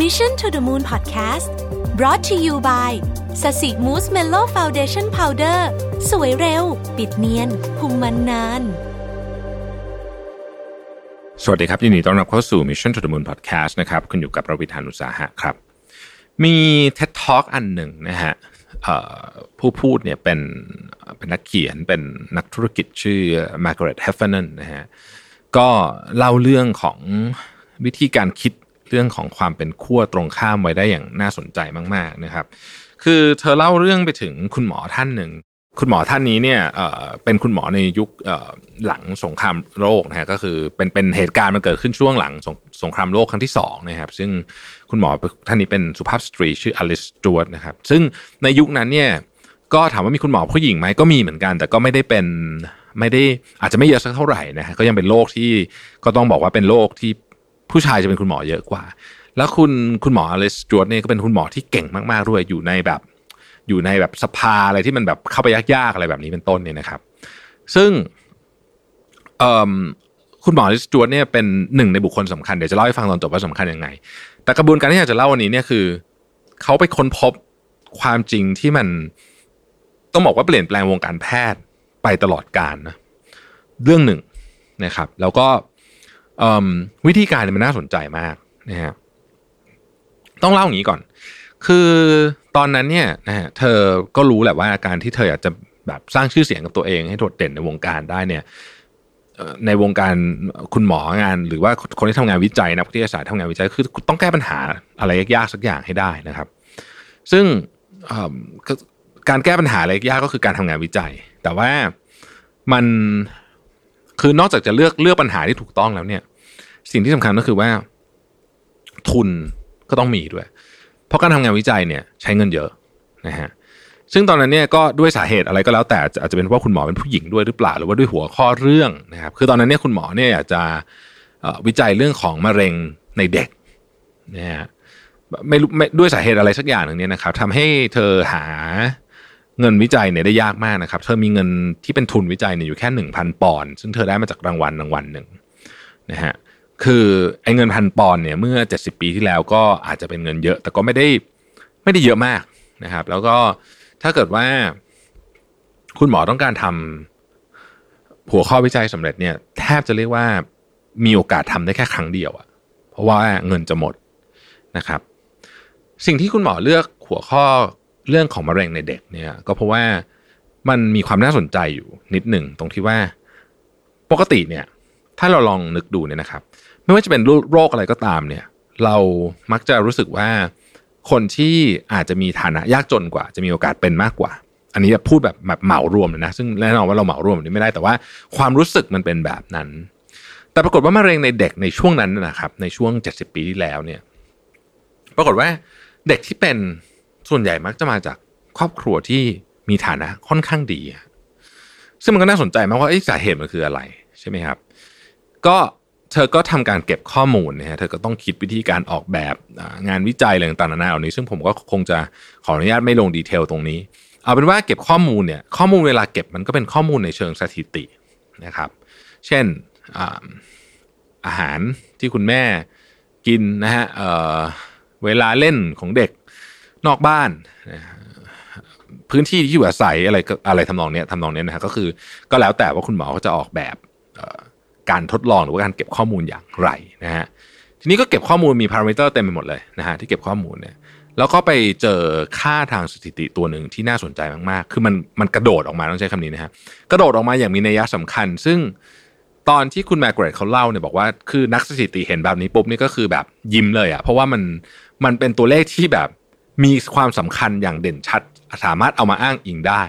Mission to the Moon Podcast brought to you by ศศิ Mousse Mellow Foundation Powder สวยเร็ว ปิดเนียนคุมมันนาน สวัสดีครับ ยินดีต้อนรับเข้าสู่ Mission to the Moon Podcast นะครับ คุณอยู่กับรวิศ หาญอุตสาหะครับ มี TED Talk อันหนึ่งนะฮะผู้พูดเนี่ยเป็นเป็นนักเขียนเป็นนักธุรกิจชื่อ Margaret Heffernan นะฮะก็เล่าเรื่องของวิธีการคิด เรื่องของความเป็นขั้วตรงข้ามไว้ได้อย่างน่าสนใจมากๆนะครับ คือเธอเล่าเรื่องไปถึงคุณหมอท่านหนึ่งคุณหมอท่านนี้เนี่ยเอ่อเป็นคุณหมอในยุคหลังสงครามโลกนะฮะก็คือเป็นเป็นเหตุการณ์มันเกิดขึ้นช่วงหลังสงสงครามโลกครั้งที่สองนะครับ ซึ่งคุณหมอท่านนี้เป็นสุภาพสตรีชื่ออลิสจวดนะครับ ซึ่งในยุคนั้นเนี่ยก็ถามว่ามีคุณหมอผู้หญิงไหมก็มีเหมือนกัน แต่ก็ไม่ได้เป็นไม่ได้อาจจะไม่เยอะสักเท่าไหร่นะฮะก็ยังเป็นโรคที่ก็ต้องบอกว่าเป็นโรคที่ ผู้ชายจะเป็นคุณหมอเยอะกว่า แล้วคุณคุณหมออลิสจวดเนี่ยก็เป็นคุณหมอที่เก่งมากๆด้วยอยู่ในแบบอยู่ในแบบสภาอะไรที่มันแบบเข้าไปยากๆอะไรแบบนี้เป็นต้นเนี่ยนะครับ ซึ่งคุณหมอลิสจวดเนี่ยเป็นหนึ่งในบุคคลสำคัญเดี๋ยวจะเล่าให้ฟังตอนจบว่าสำคัญยังไง แต่กระบวนการที่อยากจะเล่าวันนี้เนี่ยคือเขาไปค้นพบความจริงที่มันต้องบอกว่าเปลี่ยนแปลงวงการแพทย์ไปตลอดกาลนะเรื่องหนึ่งนะครับ แล้วก็ วิธีการมันน่าสนใจมากนะฮะต้องเล่าอย่างนี้ก่อน คือตอนนั้นเนี่ยนะฮะเธอก็รู้แหละว่าการที่เธออยากจะแบบสร้างชื่อเสียงกับตัวเอง ให้โดดเด่นในวงการได้เนี่ยในวงการคุณหมองานหรือว่าคนที่ทำงานวิจัยนักวิทยาศาสตร์ทำงานวิจัยคือต้องแก้ปัญหาอะไรยากๆสักอย่างให้ได้นะครับ ซึ่งเอิ่มก็การแก้ปัญหาอะไรยากก็คือการทำงานวิจัย แต่ว่ามัน คือนอกจากจะเลือกเลือกปัญหาที่ถูกต้องแล้วเนี่ย สิ่งที่สำคัญก็คือว่า ทุนก็ต้องมีด้วย เพราะการทำงานวิจัยเนี่ยใช้เงินเยอะนะฮะซึ่งตอนนั้นเนี่ยก็ด้วยสาเหตุอะไรก็แล้วแต่อาจจะเป็นเพราะคุณหมอเป็นผู้หญิงด้วยหรือเปล่าหรือว่าด้วยหัวข้อเรื่องนะครับคือตอนนั้นเนี่ยคุณหมอเนี่ยอยากจะวิจัยเรื่องของมะเร็งในเด็กนะฮะไม่รู้ไม่ด้วยสาเหตุอะไรสักอย่างหนึ่งเนี่ยนะครับทำให้เธอหา เงินวิจัยเนี่ยได้ยากมากนะครับ เธอมีเงินที่เป็นทุนวิจัยเนี่ยอยู่แค่หนึ่งพันปอนด์ซึ่งเธอได้มาจากรางวัลรางวัลหนึ่งนะฮะคือไอ้เงินพันปอนด์เนี่ยเมื่อ 70 ปีที่แล้วก็อาจจะเป็นเงินเยอะ แต่ก็ไม่ได้ไม่ได้เยอะมากนะครับ แล้วก็ถ้าเกิดว่า คุณหมอต้องการทำหัวข้อวิจัยสำเร็จเนี่ยแทบจะเรียกว่ามีโอกาสทำได้แค่ครั้งเดียวอะเพราะว่าเงินจะหมดนะครับ สิ่งที่คุณหมอเลือกหัวข้อ เรื่องของมะเร็งในเด็กเนี่ย ก็เพราะว่ามันมีความน่าสนใจอยู่นิดหนึ่งตรงที่ว่าปกติเนี่ย ถ้าเราลองนึกดูเนี่ยนะครับ ไม่ว่าจะเป็นโรคอะไรก็ตามเนี่ย เรามักจะรู้สึกว่าคนที่อาจจะมีฐานะยากจนกว่า จะมีโอกาสเป็นมากกว่า อันนี้พูดแบบแบบเหมารวมเลยนะ ซึ่งแน่นอนว่าเราเหมารวมแบบนี้ไม่ได้แต่ว่าความรู้สึกมันเป็นแบบนั้น แต่ปรากฏว่ามะเร็งในเด็กในช่วงนั้นนะครับ ในช่วง 70 ปีที่แล้วเนี่ย ปรากฏว่าเด็กที่เป็น ส่วนใหญ่มักจะมาจากครอบครัวที่มีฐานะค่อนข้างดี ซึ่งมันก็น่าสนใจมากว่าเอ๊ะสาเหตุมันคืออะไรใช่ไหมครับ ก็เธอก็ทำการเก็บข้อมูลนะฮะ เธอก็ต้องคิดวิธีการออกแบบงานวิจัยอะไรต่างๆนานาเหล่านี้ ซึ่งผมก็คงจะขออนุญาตไม่ลงดีเทลตรงนี้ เอาเป็นว่าเก็บข้อมูลเนี่ย ข้อมูลเวลาเก็บมันก็เป็นข้อมูลในเชิงสถิตินะครับ เช่นอาหารที่คุณแม่กินนะฮะเเวลาเล่นของเด็ก นอกบ้าน พื้นที่ที่อยู่อาศัยอะไรอะไรทำนองนี้ทำนองนี้นะฮะก็คือ ก็แล้วแต่ว่าคุณหมอเขาจะออกแบบการทดลองหรือว่าการเก็บข้อมูลอย่างไรนะฮะทีนี้ก็เก็บข้อมูลมีพารามิเตอร์เต็มไปหมดเลยนะฮะที่เก็บข้อมูลเนี่ยแล้วก็ไปเจอค่าทางสถิติตัวหนึ่งที่น่าสนใจมากๆ คือมันมันกระโดดออกมาต้องใช้คำนี้นะฮะกระโดดออกมาอย่างมีนัยสำคัญ ซึ่งตอนที่คุณแมกเกรดเขาเล่าเนี่ยบอกว่าคือนักสถิติเห็นแบบนี้ปุ๊บนี่ก็คือแบบยิ้มเลยอะ่ะเพราะว่ามันมันเป็นตัวเลขที่แบบ มีความสำคัญอย่างเด่นชัด สามารถเอามาอ้างอิงได้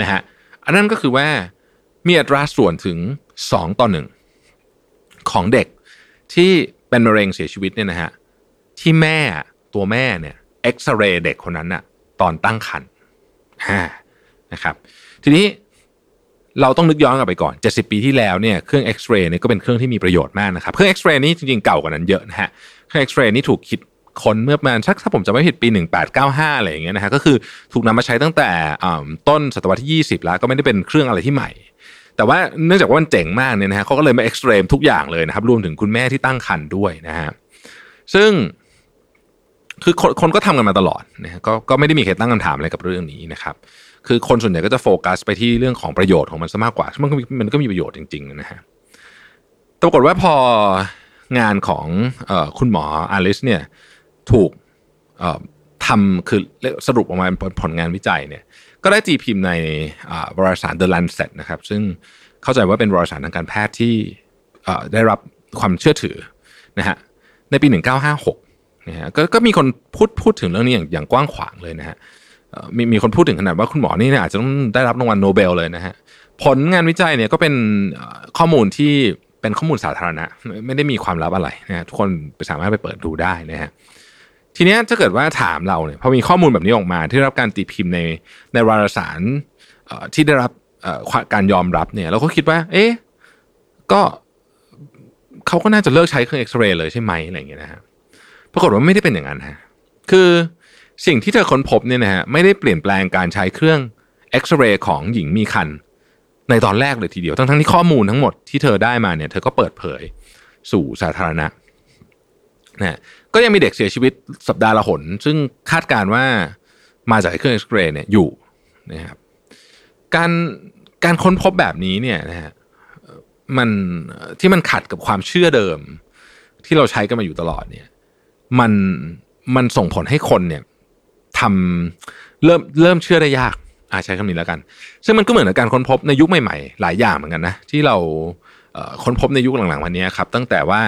นะฮะอันนั้นก็คือว่ามีอัตราส่วนถึง 2 ต่อหนึ่งของเด็กที่เป็นมะเร็งเสียชีวิตเนี่ยนะฮะที่แม่ตัวแม่เนี่ยเอ็กซเรย์เด็กคนนั้นน่ะตอนตั้งครรภ์นะครับ ทีนี้เราต้องนึกย้อนกลับไปก่อน 70 ปีที่แล้วเนี่ยเครื่องเอ็กซเรย์เนี่ยก็เป็นเครื่องที่มีประโยชน์มากนะครับ เครื่องเอ็กซเรย์นี่จริงๆเก่ากว่านั้นเยอะนะฮะ เครื่องเอ็กซเรย์นี่ถูกคิด ค้นเมื่อประมาณสักถ้าผมจำไม่ผิดปี 1895อะไรอย่างเงี้ยนะฮะก็คือถูกนำมาใช้ตั้งแต่ต้นศตวรรษที่ 20 แล้วก็ไม่ได้เป็นเครื่องอะไรที่ใหม่ แต่ว่าเนื่องจากว่ามันเจ๋งมากเนี่ยนะฮะเขาก็เลยมาเอ็กซ์เรมทุกอย่างเลยนะครับรวมถึงคุณแม่ที่ตั้งครรภ์ด้วยนะฮะซึ่งคือคนคนก็ทำกันมาตลอดนะก็ก็ไม่ได้มีใครตั้งคำถามอะไรกับเรื่องนี้นะครับ คือคนส่วนใหญ่ก็จะโฟกัสไปที่เรื่องของประโยชน์ของมันซะมากกว่ามันก็มีมันก็มีประโยชน์จริงๆนะฮะปรากฏว่าพองานของอคุณหมออลิสเนี่ย ถูกทำคือสรุปออกมาเป็นผลงานวิจัยเนี่ยก็ได้ตีพิมพ์ในวารสาร The Lancet นะครับ ซึ่งเข้าใจว่าเป็นวารสารทางการแพทย์ที่ได้รับความเชื่อถือนะฮะในปี 1956นะฮะกก็มีคนพูดพูดถึงเรื่องนี้อย่างอย่างกว้างขวางเลยนะฮะมีมีคนพูดถึงขนาดว่าคุณหมอนี่เนี่ยอาจจะต้องได้รับรางวัลโนเบลเลยนะฮะผลงานวิจัยเนี่ยก็เป็นข้อมูลที่เป็นข้อมูลสาธารณะ ไม่ได้มีความลับอะไรนะฮะทุกคนสามารถไปเปิดดูได้นะฮะ ทีนี้ถ้าเกิดว่าถามเราเนี่ยพอมีข้อมูลแบบนี้ออกมา ที่รับการตีพิมพ์ในในวารสารที่ได้รับการยอมรับเนี่ย เราก็คิดว่า เอ๊ะก็เขาก็น่าจะเลิกใช้เครื่องเอ็กซเรย์เลยใช่ไหมอะไรอย่างเงี้ยนะฮะปรากฏว่าไม่ได้เป็นอย่างนั้นฮะคือสิ่งที่เธอค้นพบเนี่ยนะฮะไม่ได้เปลี่ยนแปลงการใช้เครื่องเอ็กซเรย์ของหญิงมีคันในตอนแรกเลยทีเดียวทั้งทั้งที่ข้อมูลทั้งหมดที่เธอได้มาเนี่ย เธอก็เปิดเผยสู่สาธารณะ นะก็ยังมีเด็กเสียชีวิตสัปดาห์ละหน ซึ่งคาดการว่ามาจากเครื่องเอ็กซเรย์เนี่ยอยู่นะครับการการค้นพบแบบนี้เนี่ยนะฮะมันที่มันขัดกับความเชื่อเดิม ที่เราใช้กันมาอยู่ตลอดเนี่ย มันมันส่งผลให้คนเนี่ยทำเริ่มเริ่มเชื่อได้ยากอาใช้คำนี้แล้วกัน ซึ่งมันก็เหมือนกับการค้นพบในยุคใหม่ๆ หลายอย่างเหมือนกันนะที่เราค้นพบในยุคหลังๆวันนี้ครับ ตั้งแต่ว่า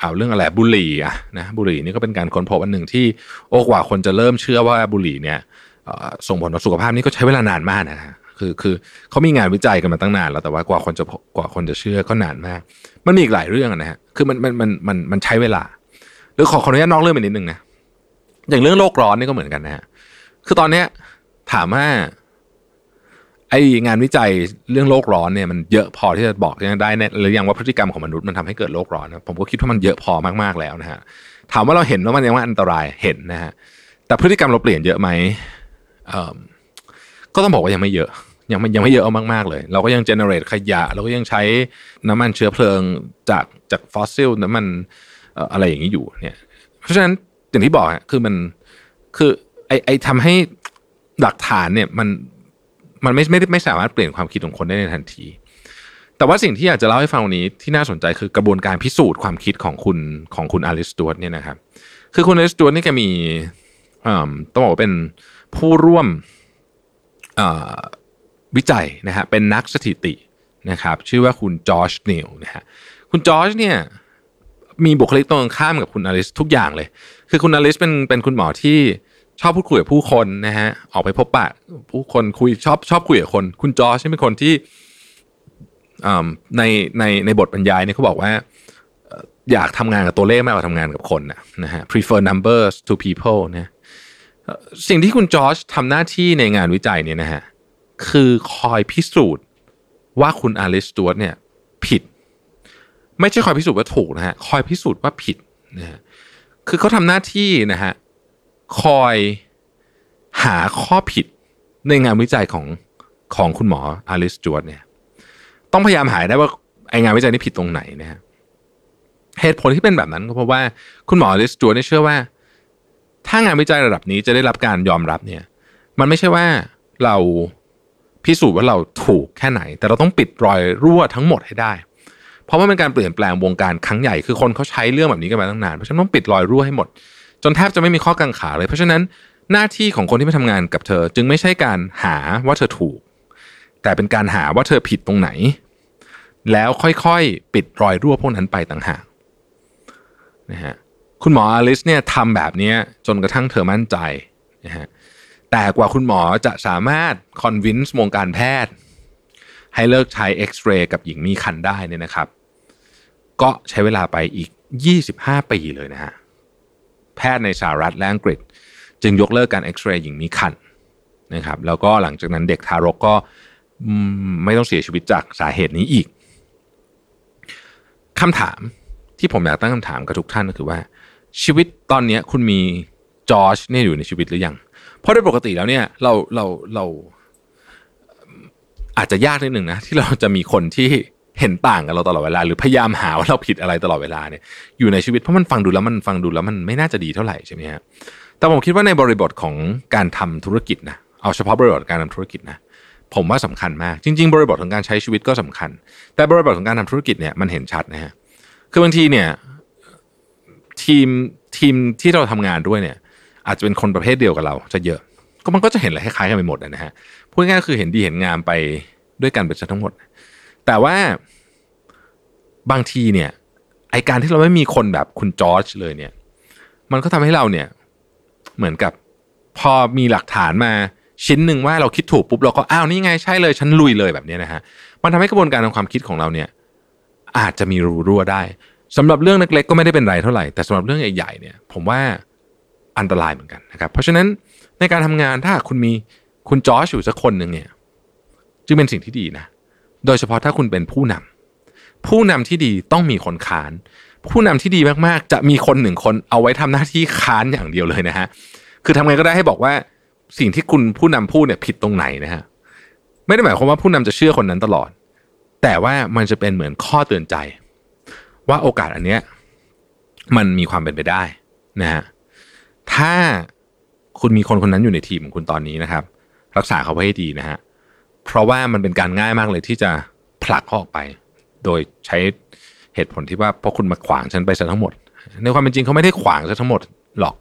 เอาเรื่องอะไรบุหรี่อะนะบุหรี่นี่ก็เป็นการค้นพบอันหนึ่งที่โอ้กว่าคนจะเริ่มเชื่อว่าบุหรี่เนี่ยส่งผลต่อสุขภาพนี่ก็ใช้เวลานานมากนะฮะคือคือเขามีงานวิจัยกันมาตั้งนานแล้วแต่ว่ากว่าคนจะกว่าคนจะเชื่อก็นานมาก มันมีอีกหลายเรื่องนะฮะคือมันมันมันมันมันใช้เวลาหรือขอขออนุญาตนอกเรื่องไปนิดนึงนะอย่างเรื่องโลกร้อนนี่ก็เหมือนกันนะฮะคือตอนเนี้ยถามว่า ไองานวิจัยเรื่องโลกร้อนเนี่ยมันเยอะพอที่จะบอกได้แน่หรือยังว่าพฤติกรรมของมนุษย์มันทำให้เกิดโลกร้อนผมก็คิดว่ามันเยอะพอมากๆแล้วนะฮะถามว่าเราเห็นว่ามันยังว่าอันตรายเห็นนะฮะแต่พฤติกรรมเราเปลี่ยนเยอะไหมก็ต้องบอกว่ายังไม่เยอะยังไม่ยังไม่เยอะเอามากๆเลย เราก็ยังเจเนเรตขยะ เราก็ยังใช้น้ำมันเชื้อเพลิงจากจากฟอสซิลน้ำมันอะไรอย่างนี้อยู่เนี่ยเพราะฉะนั้นอย่างที่บอกคือมันคือไอไอทำให้หลักฐานเนี่ยมัน มันไม่ไม่ไม่สามารถเปลี่ยนความคิดของคนได้ในทันที แต่ว่าสิ่งที่อยากจะเล่าให้ฟังวันนี้ที่น่าสนใจคือกระบวนการพิสูจน์ความคิดของคุณของคุณ Alice Stewart เนี่ยนะครับ คือคุณ Alice Stewart นี่แกมีต้องบอกว่าเป็นผู้ร่วมวิจัยนะฮะเป็นนักสถิตินะครับ ชื่อว่าคุณ George Kneale นะฮะคุณจอร์จเนี่ยมีบุคลิกตรงข้ามกับคุณอลิสทุกอย่างเลย คือคุณอลิสเป็นเป็นคุณหมอที่ ชอบพูดคุยกับผู้คนนะฮะออกไปพบปะผู้คนคุยชอบชอบคุยกับคน คุณจอร์จเป็นคนที่ในในในบทบรรยายเนี่ยเขาบอกว่า อยากทำงานกับตัวเลขมากกว่าทำงานกับคนนะฮะ prefer numbers to people นะสิ่งที่คุณจอร์จทำหน้าที่ในงานวิจัยเนี่ยนะฮะคือคอยพิสูจน์ว่าคุณอาริสตูดเนี่ย ผิด ไม่ใช่คอยพิสูจน์ว่าถูกนะฮะคอยพิสูจน์ว่าผิดนะฮะคือเขาทำหน้าที่นะฮะ คอยหาข้อผิดในงานวิจัยของของคุณหมออาริสจวดเนี่ย ต้องพยายามหาได้ว่าไองานวิจัยนี้ผิดตรงไหนนะฮะเหตุผลที่เป็นแบบนั้นก็เพราะว่าคุณหมออาริสจวดเนี่ยเชื่อว่า ถ้างานวิจัยระดับนี้จะได้รับการยอมรับเนี่ย มันไม่ใช่ว่าเราพิสูจน์ว่าเราถูกแค่ไหน แต่เราต้องปิดรอยรั่วทั้งหมดให้ได้ เพราะว่าเป็นการเปลี่ยนแปลงวงการครั้งใหญ่คือคนเขาใช้เรื่องแบบนี้กันมาตั้งนานเพราะฉะนั้นต้องปิดรอยรั่วให้หมด จนแทบจะไม่มีข้อกังขาเลย เพราะฉะนั้นหน้าที่ของคนที่มาทำงานกับเธอ จึงไม่ใช่การหาว่าเธอถูก แต่เป็นการหาว่าเธอผิดตรงไหน แล้วค่อยๆ ปิดรอยรั่วพวกนั้นไปต่างหากนะฮะคุณหมออลิสเนี่ยทำแบบนี้จนกระทั่งเธอมั่นใจนะฮะแต่กว่าคุณหมอจะสามารถ convince วงการแพทย์ ให้เลิกใช้เอ็กซเรย์กับหญิงมีครรภ์ได้เนี่ยนะครับ ก็ใช้เวลาไปอีก 25 ปีเลยนะฮะ แพทย์ในสหรัฐและอังกฤษ จึงยกเลิกการเอ็กซเรย์หญิงมีครรภ์นะครับแล้วก็หลังจากนั้นเด็กทารกก็ไม่ต้องเสียชีวิตจากสาเหตุนี้อีกคำถามที่ผมอยากตั้งคำถามกับทุกท่านก็คือว่า ชีวิตตอนนี้คุณมีจอร์จเนี่ยอยู่ในชีวิตหรือยัง เพราะโดยปกติแล้วเนี่ยเราเราเราอาจจะยากนิดหนึ่งนะที่เราจะมีคนที่ เห็นต่างกับเราตลอดเวลา หรือพยายามหาว่าเราผิดอะไรตลอดเวลาเนี่ยอยู่ในชีวิตเพราะมันฟังดูแล้วมันฟังดูแล้วมันไม่น่าจะดีเท่าไหร่ใช่ไหมฮะแต่ผมคิดว่าในบริบทของการทำธุรกิจนะเอาเฉพาะบริบทการทำธุรกิจนะผมว่าสำคัญมาก จริง ๆ บริบทของการใช้ชีวิตก็สำคัญ แต่บริบทของการทำธุรกิจเนี่ยมันเห็นชัดนะฮะคือบางทีเนี่ยทีมทีมที่เราทำงานด้วยเนี่ย อาจจะเป็นคนประเภทเดียวกับเราจะเยอะ ก็มันก็จะเห็นอะไรคล้ายๆกันไปหมดนะฮะพูดง่ายๆคือเห็นดีเห็นงามไปด้วยกันเป็นทั้งหมด แต่ว่าบางทีเนี่ยไอการที่เราไม่มีคนแบบคุณจอร์จเลยเนี่ย มันก็ทำให้เราเนี่ยเหมือนกับพอมีหลักฐานมาชิ้นหนึ่งว่าเราคิดถูกปุ๊บเราก็อ้าวนี่ไงใช่เลยฉันลุยเลยแบบนี้นะฮะมันทำให้กระบวนการทางความคิดของเราเนี่ย อาจจะมีรูรั่วได้สำหรับเรื่องเล็กๆก็ไม่ได้เป็นไรเท่าไหร่แต่สำหรับเรื่องใหญ่ๆเนี่ย ผมว่าอันตรายเหมือนกันนะครับ เพราะฉะนั้นในการทำงานถ้าคุณมีคุณจอชอยู่สักคนหนึ่งเนี่ย จึงเป็นสิ่งที่ดีนะ โดยเฉพาะถ้าคุณเป็นผู้นำผู้นำที่ดีต้องมีคนค้าน ผู้นำที่ดีมากๆ จะมีคนหนึ่งคนเอาไว้ทำหน้าที่ค้านอย่างเดียวเลยนะฮะคือทำไงก็ได้ให้บอกว่าสิ่งที่คุณผู้นำพูดเนี่ยผิดตรงไหนนะฮะไม่ได้หมายความว่าผู้นำจะเชื่อคนนั้นตลอด แต่ว่ามันจะเป็นเหมือนข้อเตือนใจ ว่าโอกาสอันเนี้ยมันมีความเป็นไปได้นะฮะถ้าคุณมีคนคนนั้นอยู่ในทีมของคุณตอนนี้นะครับ รักษาเขาไว้ให้ดีนะฮะ เพราะว่ามันเป็นการง่ายมากเลยที่จะผลักเขาออกไป โดยใช้เหตุผลที่ว่าเพราะคุณมาขวางฉันไปซะทั้งหมด ในความเป็นจริงเขาไม่ได้ขวางซะทั้งหมดหรอก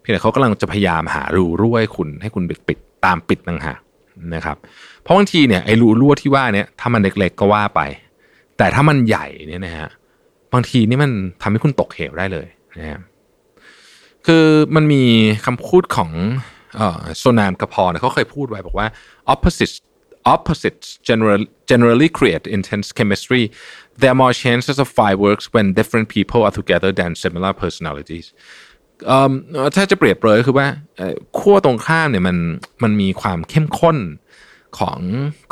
เพียงแต่เขากำลังจะพยายามหารูรั่วให้คุณให้คุณปิดปิดตามปิดต่างหากนะครับ เพราะบางทีเนี่ยไอ้รูรั่วที่ว่าเนี่ยถ้ามันเล็กๆก็ว่าไป แต่ถ้ามันใหญ่เนี่ยนะฮะบางทีนี่มันทำให้คุณตกเหวได้เลยนะฮะคือมันมีคำพูดของโซนามกระพรเขาเคยพูดไว้บอกว่า opposite opposites generally generally create intense chemistry there are more chances of fireworks when different people are together than similar personalities ถ้าจะเปรียบเลยคือว่าขั้วตรงข้ามเนี่ยมันมันมีความเข้มข้นของ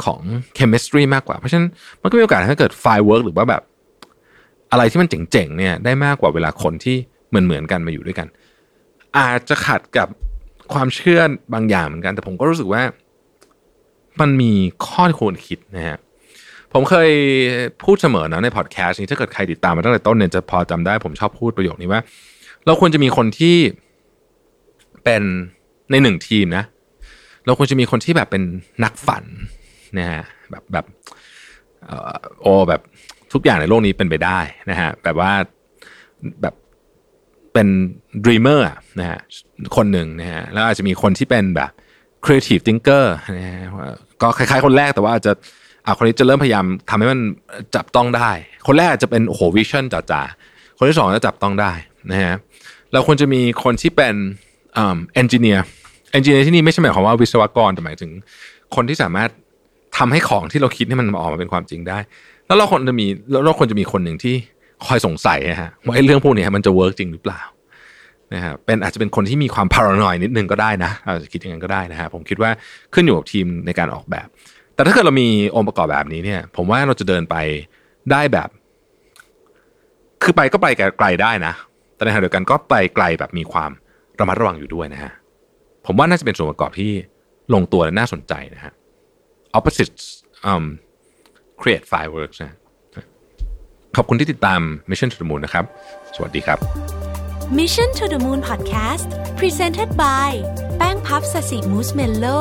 ของ chemistry มากกว่า เพราะฉะนั้นมันก็มีโอกาสถ้าเกิด firework หรือว่าแบบ อะไรที่มันเจ๋งๆเนี่ยได้มากกว่าเวลาคนที่เหมือนเหมือนกันมาอยู่ด้วยกัน อาจจะขัดกับความเชื่อบางอย่างเหมือนกัน แต่ผมก็รู้สึกว่า มันมีข้อควรคิดนะฮะผมเคยพูดเสมอนะในพอดแคสต์นี้ถ้าเกิดใครติดตามมาตั้งแต่ต้นเนี่ยจะพอจำได้ผมชอบพูดประโยคนี้ว่า เราควรจะมีคนที่เป็นในหนึ่งทีมนะเราควรจะมีคนที่แบบเป็นนักฝันนะฮะแบบแบบโอแบบทุกอย่างในโลกนี้เป็นไปได้นะฮะแบบว่าแบบเป็น dreamer นะฮะคนหนึ่งนะฮะแล้วอาจจะมีคนที่เป็นแบบ creative thinker นะก็คล้ายๆ คนแรกแต่ว่าอาจจะอ่าคนนี้จะเริ่มพยายามทำให้มันจับต้องได้ คนแรกจะเป็นโอ้โห vision จ๋าๆคนที่สองจะจับต้องได้นะฮะเราควรจะมีคนที่เป็น engineer engineer ที่นี่ไม่ใช่หมายความว่าวิศวกรแต่หมายถึง คนที่สามารถทำให้ของที่เราคิดให้มันออกมาเป็นความจริงได้ แล้วเราควรจะมีแล้วเราควรจะมีคนหนึ่งที่คอยสงสัยฮะว่าไอ้เรื่องพวกนี้มันจะเวิร์กจริงหรือเปล่า นะฮะเป็นอาจจะเป็นคนที่มีความพารานอยนิดนึงก็ได้นะอาจจะคิดอย่างนั้นก็ได้นะฮะผมคิดว่าขึ้นอยู่กับทีมในการออกแบบ แต่ถ้าเกิดเรามีองค์ประกอบแบบนี้เนี่ย ผมว่าเราจะเดินไปได้แบบ คือไปก็ไปไกลได้นะ แต่ในขณะเดียวกันก็ไปไกลแบบมีความระมัดระวังอยู่ด้วยนะฮะผมว่าน่าจะเป็นส่วนประกอบที่ลงตัวและน่าสนใจนะฮะ opposites um, create fireworks นะขอบคุณที่ติดตาม Mission to the Moon นะครับ สวัสดีครับ Mission to the Moon Podcast Presented by แป้งพับสสิมูสเมลโล่